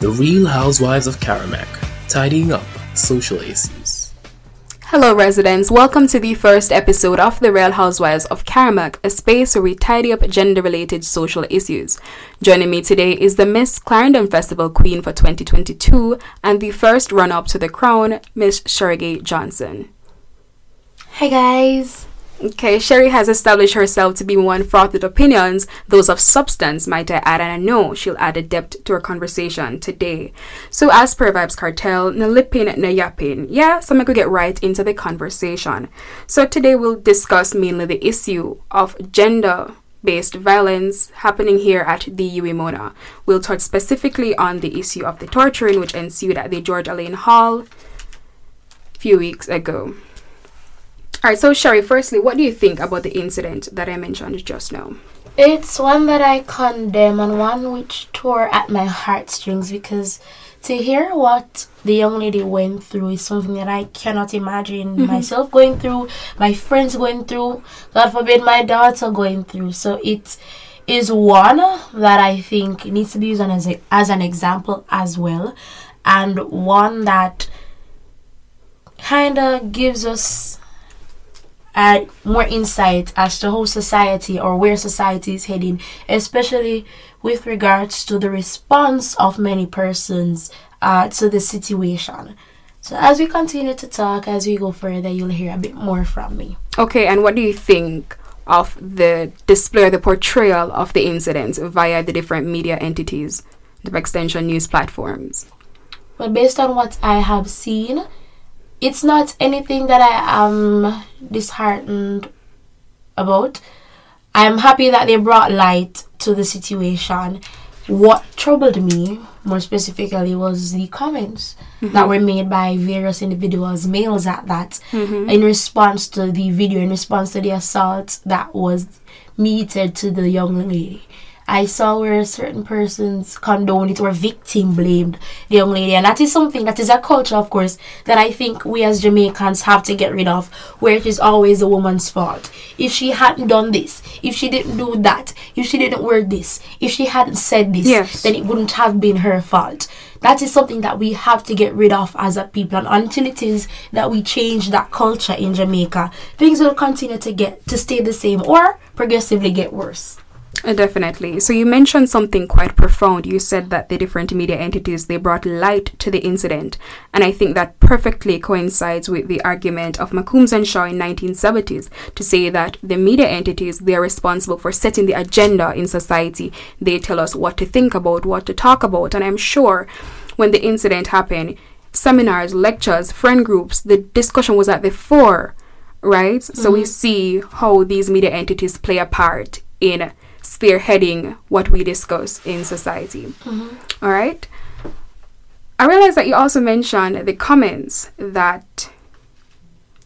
The Real Housewives of Carimac, tidying up social issues. Hello, residents. Welcome to the first episode of The Real Housewives of Carimac, a space where we tidy up gender related social issues. Joining me today is the Miss Clarendon Festival Queen for 2022 and the first run up to the crown, Miss Sheri Gaye Johnson. Hi, guys. Okay, Sheri has established herself to be one fraught with opinions, those of substance, might I add, and I know she'll add a depth to our conversation today. So, as per Vibes Cartel, na lippin na yapping, yeah, so I could get right into the conversation. So, today we'll discuss mainly the issue of gender based violence happening here at the UWI We'll touch specifically on the issue of the torturing which ensued at the George Alleyne Hall a few weeks ago. All right, so Sheri, firstly, what do you think about the incident that I mentioned just now? It's one that I condemn and one which tore at my heartstrings because to hear what the young lady went through is something that I cannot imagine mm-hmm. myself going through, my friends going through, God forbid my daughter going through. So it is one that I think needs to be used as, a, as an example as well, and one that kind of gives us uh, more insight as to how society or where society is heading, especially with regards to the response of many persons uh, to the situation. So, as we continue to talk, as we go further, you'll hear a bit more from me. Okay, and what do you think of the display or the portrayal of the incident via the different media entities, the extension news platforms? Well, based on what I have seen, it's not anything that I am disheartened about. I'm happy that they brought light to the situation. What troubled me more specifically was the comments mm-hmm. that were made by various individuals, males at that, mm-hmm. in response to the video, in response to the assault that was meted to the young lady. I saw where certain persons condoned it or victim blamed the young lady. And that is something that is a culture, of course, that I think we as Jamaicans have to get rid of, where it is always the woman's fault. If she hadn't done this, if she didn't do that, if she didn't wear this, if she hadn't said this, yes. then it wouldn't have been her fault. That is something that we have to get rid of as a people. And until it is that we change that culture in Jamaica, things will continue to get to stay the same or progressively get worse. Uh, definitely. So you mentioned something quite profound. You said that the different media entities they brought light to the incident, and I think that perfectly coincides with the argument of McCombs and Shaw in 1970s to say that the media entities they are responsible for setting the agenda in society. They tell us what to think about, what to talk about, and I'm sure when the incident happened, seminars, lectures, friend groups, the discussion was at the fore, right? Mm-hmm. So we mm-hmm. see how these media entities play a part in spearheading what we discuss in society. Mm-hmm. All right. I realize that you also mentioned the comments that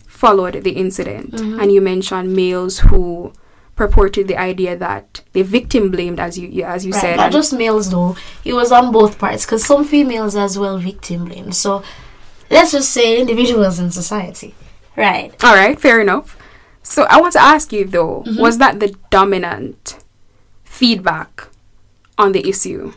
followed the incident, mm-hmm. and you mentioned males who purported the idea that the victim blamed, as you as you right, said. Not just males though; it was on both parts because some females as well victim blamed. So let's just say individuals in society, right? All right, fair enough. So I want to ask you though, mm-hmm. was that the dominant feedback on the issue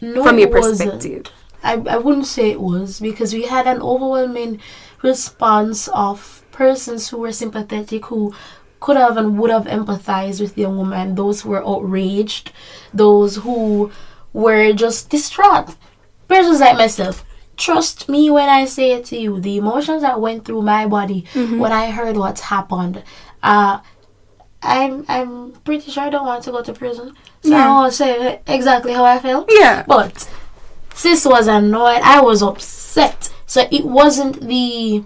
no, from your perspective? I, I wouldn't say it was because we had an overwhelming response of persons who were sympathetic, who could have and would have empathized with the young woman, those who were outraged, those who were just distraught. Persons like myself, trust me when I say it to you, the emotions that went through my body mm-hmm. when I heard what happened. Uh, I'm I'm pretty sure I don't want to go to prison. So yeah. I won't say exactly how I felt. Yeah. But sis was annoyed. I was upset. So it wasn't the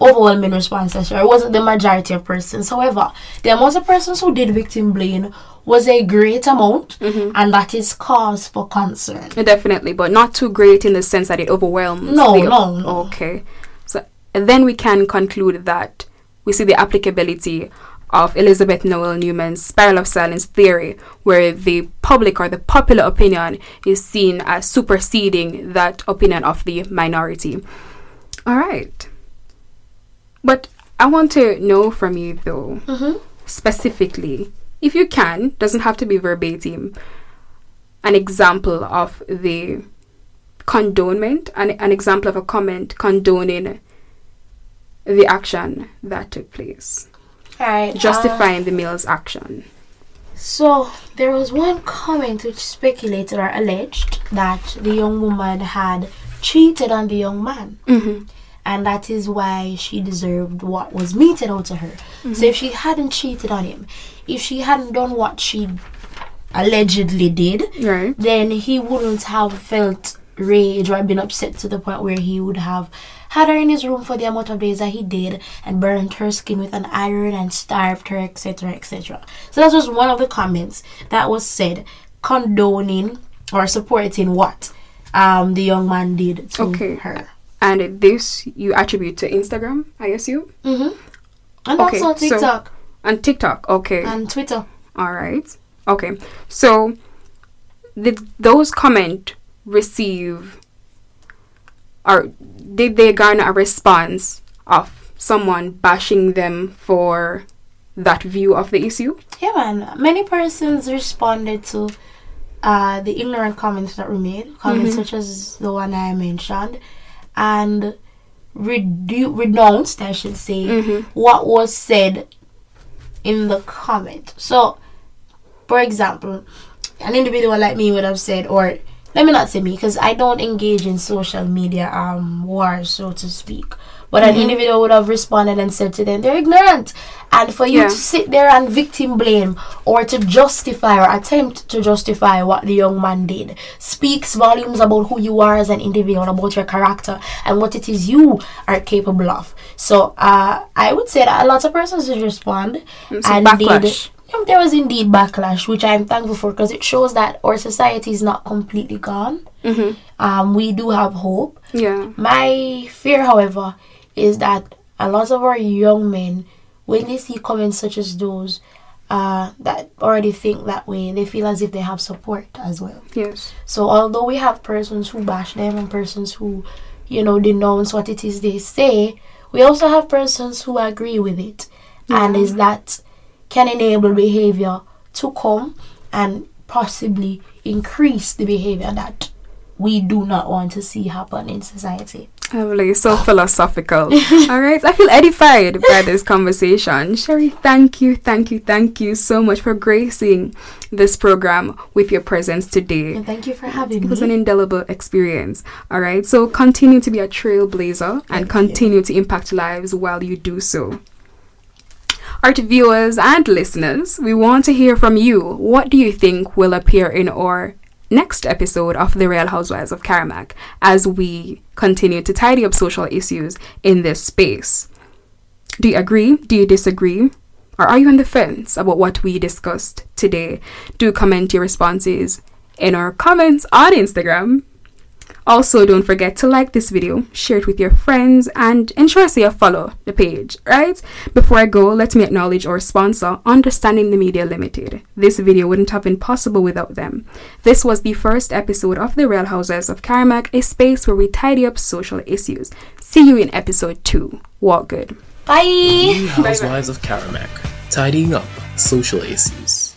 overwhelming response sure. It wasn't the majority of persons. However, the amount of persons who did victim blame was a great amount mm-hmm. and that is cause for concern. Definitely, but not too great in the sense that it overwhelms. No, the, no, no. Okay. So then we can conclude that we see the applicability of Elisabeth Noelle-Neumann's spiral of silence theory, where the public or the popular opinion is seen as superseding that opinion of the minority. All right. But I want to know from you, though, mm-hmm. specifically, if you can, doesn't have to be verbatim, an example of the condonement, an, an example of a comment condoning the action that took place, Alright. uh, justifying the male's action. So there was one comment which speculated or alleged that the young woman had cheated on the young man. Mm-hmm. And that is why she deserved what was meted out to her. So if she hadn't cheated on him, if she hadn't done what she allegedly did, Right. then he wouldn't have felt rage or been upset to the point where he would have had her in his room for the amount of days that he did and burned her skin with an iron and starved her, etc., etc. So that was one of the comments that was said condoning or supporting what um, the young man did to Okay. her. And this you attribute to Instagram, I assume, Mm-hmm. And Okay, also so- TikTok and TikTok. Okay. and Twitter. All right. Okay. So, did those comment receive or did they garner a response of someone bashing them for that view of the issue? Yeah, man. Many persons responded to uh, the ignorant comments that were made, comments such as the one I mentioned, and redu- renounced, I should say, Mhm. what was said in the comment. So, for example, an individual like me would have said, or let me not say me, because I don't engage in social media um wars, so to speak. But an individual would have responded and said to them, they're ignorant. And for you Yeah. to sit there and victim blame or to justify or attempt to justify what the young man did speaks volumes about who you are as an individual, about your character, and what it is you are capable of. So uh, I would say that a lot of persons did respond. And backlash. Did, there was indeed backlash, which I'm thankful for because it shows that our society is not completely gone. Mm-hmm. Um, we do have hope. Yeah. My fear, however, is that a lot of our young men, when they see comments such as those, uh, that already think that way, they feel as if they have support as well. Yes. So although we have persons who bash them and persons who, you know, denounce what it is they say, we also have persons who agree with it. And is that can enable behavior to come and possibly increase the behavior that we do not want to see happen in society. Lovely, so philosophical. All right, I feel edified by this conversation. Sheri, thank you, thank you, thank you so much for gracing this program with your presence today. And thank you for having me. It was an indelible experience. All right, so continue to be a trailblazer and Thank you. continue to impact lives while you do so. Art viewers and listeners, we want to hear from you. What do you think will appear in our next episode of The Real Housewives of Carimac as we continue to tidy up social issues in this space? Do you agree? Do you disagree? Or are you on the fence about what we discussed today? Do comment your responses in our comments on Instagram. Also, don't forget to like this video, share it with your friends, and ensure to you follow the page, right? Before I go, let me acknowledge our sponsor, Understanding the Media Limited. This video wouldn't have been possible without them. This was the first episode of The Real Housewives of Carimac, a space where we tidy up social issues. See you in episode 2. Walk good. Bye. The Housewives of Carimac, tidying up social issues.